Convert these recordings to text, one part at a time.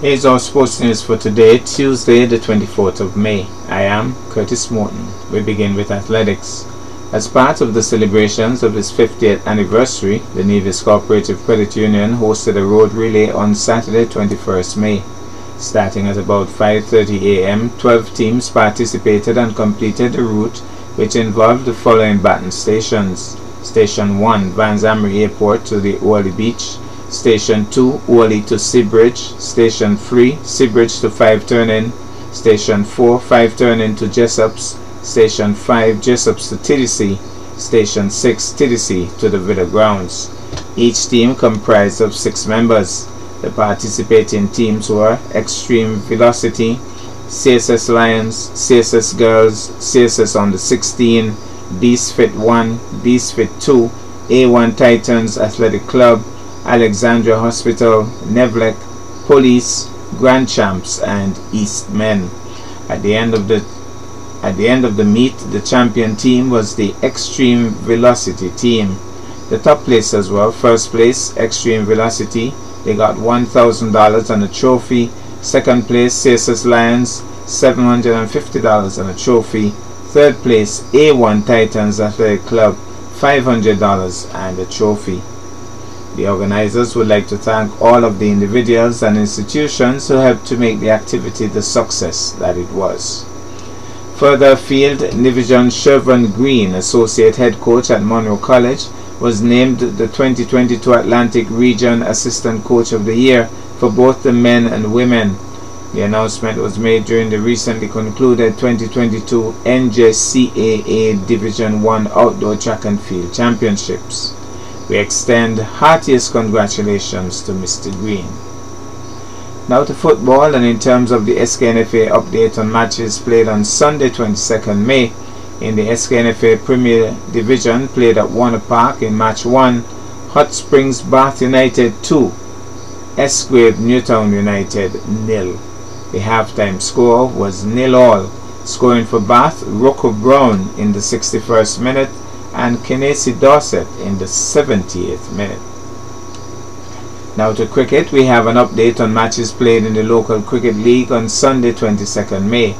Here's our sports news for today, Tuesday, the 24th of May. I am Curtis Morton. We begin with athletics. As part of the celebrations of its 50th anniversary, the Nevis Cooperative Credit Union hosted a road relay on Saturday, 21st May. Starting at about 5.30 a.m., 12 teams participated and completed the route, which involved the following baton stations. Station 1, Vance Amory Airport to the Orly Beach, Station 2, Orly to Seabridge. Station 3, Seabridge to 5 Turning. Station 4, 5 Turning to Jessops. Station 5, Jessops to TDC. Station 6, TDC to the Villa Grounds. Each team comprised of six members. The participating teams were Extreme Velocity, CSS Lions, CSS Girls, CSS Under 16, Beast Fit 1, Beast Fit 2, A1 Titans Athletic Club, Alexandra Hospital, Nevlec, Police, Grand Champs, and East Men. At the end of the at the end of the meet, the champion team was the Extreme Velocity team. The top place as well, first place Extreme Velocity, they got $1,000 and a trophy. Second place CSS Lions, $750 and a trophy. Third place A1 Titans Athletic Club, $500 and a trophy. The organizers would like to thank all of the individuals and institutions who helped to make the activity the success that it was. Further afield, Nevisian Shervon Green, Associate Head Coach at Monroe College, was named the 2022 Atlantic Region Assistant Coach of the Year for both the men and women. The announcement was made during the recently concluded 2022 NJCAA Division 1 Outdoor Track and Field Championships. We extend heartiest congratulations to Mr. Green. Now to football and in terms of the SKNFA update on matches played on Sunday 22nd May in the SKNFA Premier Division played at Warner Park in match 1 Hot Springs Bath United 2 Esgrave Newtown United nil. The halftime score was nil all scoring for Bath Rocco Brown in the 61st minute and Kennesi Dorset in the 70th minute. Now to cricket, we have an update on matches played in the local cricket league on Sunday 22nd May.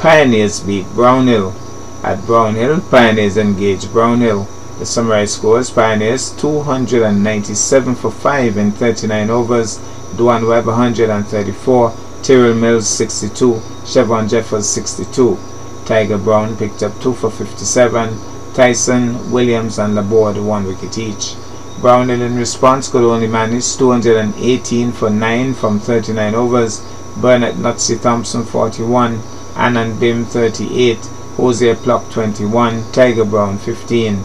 Pioneers beat Brownhill. At Brownhill, Pioneers engaged Brownhill. The summary scores Pioneers 297 for 5 in 39 overs, Duan Webb 134, Tyrrell Mills 62, Chevron Jeffers 62. Tiger Brown picked up 2 for 57, Tyson, Williams, and Laborde one wicket each. Brownhill in response could only manage 218 for 9 from 39 overs, Bernard Nutsy Thompson 41, Anand Bim 38, Hosea Pluck 21, Tiger Brown 15.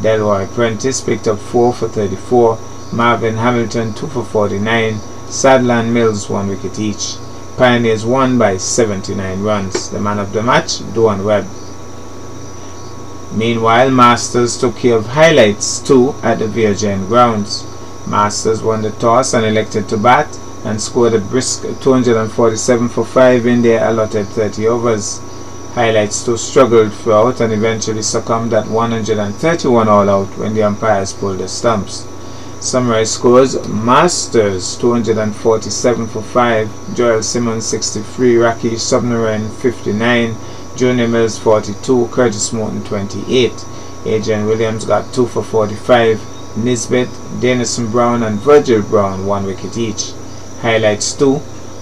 Delroy Prentice picked up 4 for 34, Marvin Hamilton 2 for 49, Sadland Mills 1 wicket each. Pioneers won by 79 runs. The man of the match, Duan Webb. Meanwhile, Masters took care of highlights too at the Virgin grounds. Masters won the toss and elected to bat and scored a brisk 247 for 5 in their allotted 30 overs. Highlights too struggled throughout and eventually succumbed at 131 all out when the umpires pulled the stumps. Summary scores Masters 247 for 5, Joel Simmons 63, Rakesh Subnarayan 59, Junior Mills 42, Curtis Morton 28. Adrian Williams got 2 for 45, Nisbet, Denison Brown and Virgil Brown 1 wicket each. Highlights 2,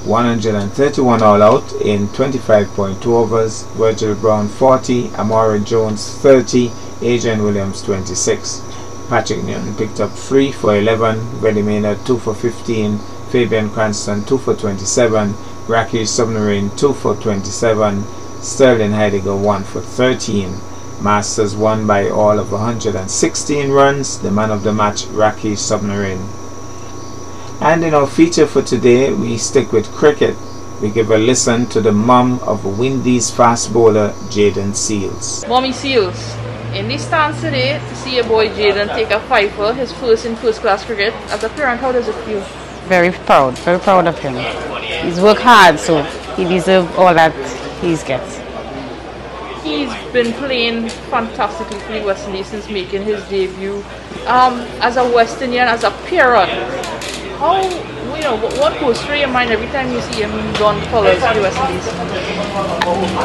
131 all out in 25.2 overs, Virgil Brown 40, Amara Jones 30, Adrian Williams 26. Patrick Newton picked up 3 for 11, Reddy Maynard 2 for 15, Fabian Cranston 2 for 27, Rakesh Subnarayan 2 for 27, Sterling Heidegger won for 13. Masters won by all of 116 runs. The man of the match, Rakesh Subnarayan. And in our feature for today, we stick with cricket. We give a listen to the mum of Windies fast bowler, Jayden Seales. Mommy Seales, in this stance today to see your boy Jayden take a five for his first in first class cricket. As a parent, how does it feel? Very proud, very proud of him. He's worked hard, so he deserves all that he's gets. He's been playing fantastically for the West Indies since making his debut. Um, as a West Indian, as a parent, how you know what, goes through your mind every time you see him don colors West Indies?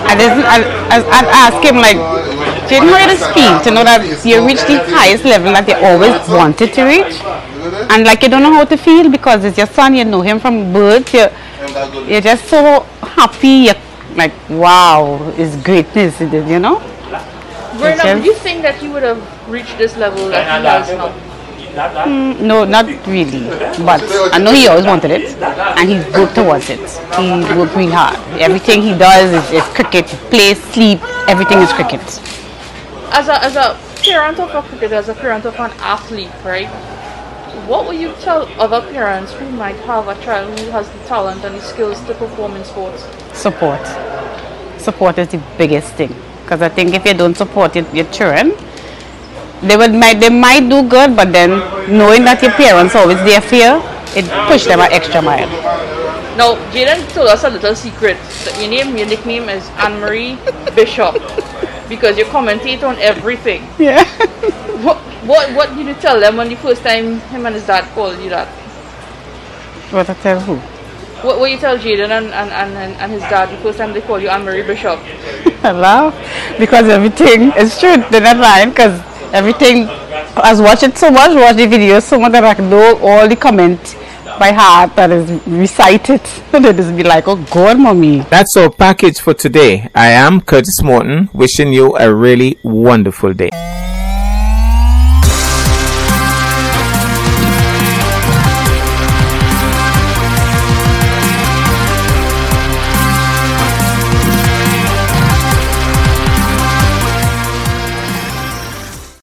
I didn't. I, I, I asked him like, didn't know how to feel to know that you reach the highest level that you always wanted to reach, and like you don't know how to feel because it's your son. You know him from birth. You, you're just so happy. You're like, wow, it's greatness. You know. Up, did you think that you would have reached this level that he has now? Mm, no, not really. But I know he always wanted it, and he's worked towards it. He worked really hard. Everything he does is, is cricket. Play, sleep, everything is cricket. As a as a parent of a cricketer, as a parent of an athlete, right? What will you tell other parents who might have a child who has the talent and the skills to perform in sports? Support. Support is the biggest thing. Because I think if you don't support your, your children, they would might they might do good, but then knowing that your parents are always there for you, it push them an extra mile. Now, Jayden told us a little secret. Your name, your nickname is Anne Marie Bishop because you commentate on everything. Yeah. What what what did you tell them when the first time him and his dad called you that? what I tell who? What what you tell Jayden and, and, and, and his dad the first time they called you Anne Marie Bishop? I laugh because everything is true. They're not lying because everything. I was watching so much, watch the videos so much that I know all the comment by heart that is recited. And they just be like, oh God, mommy. That's our package for today. I am Curtis Morton, wishing you a really wonderful day.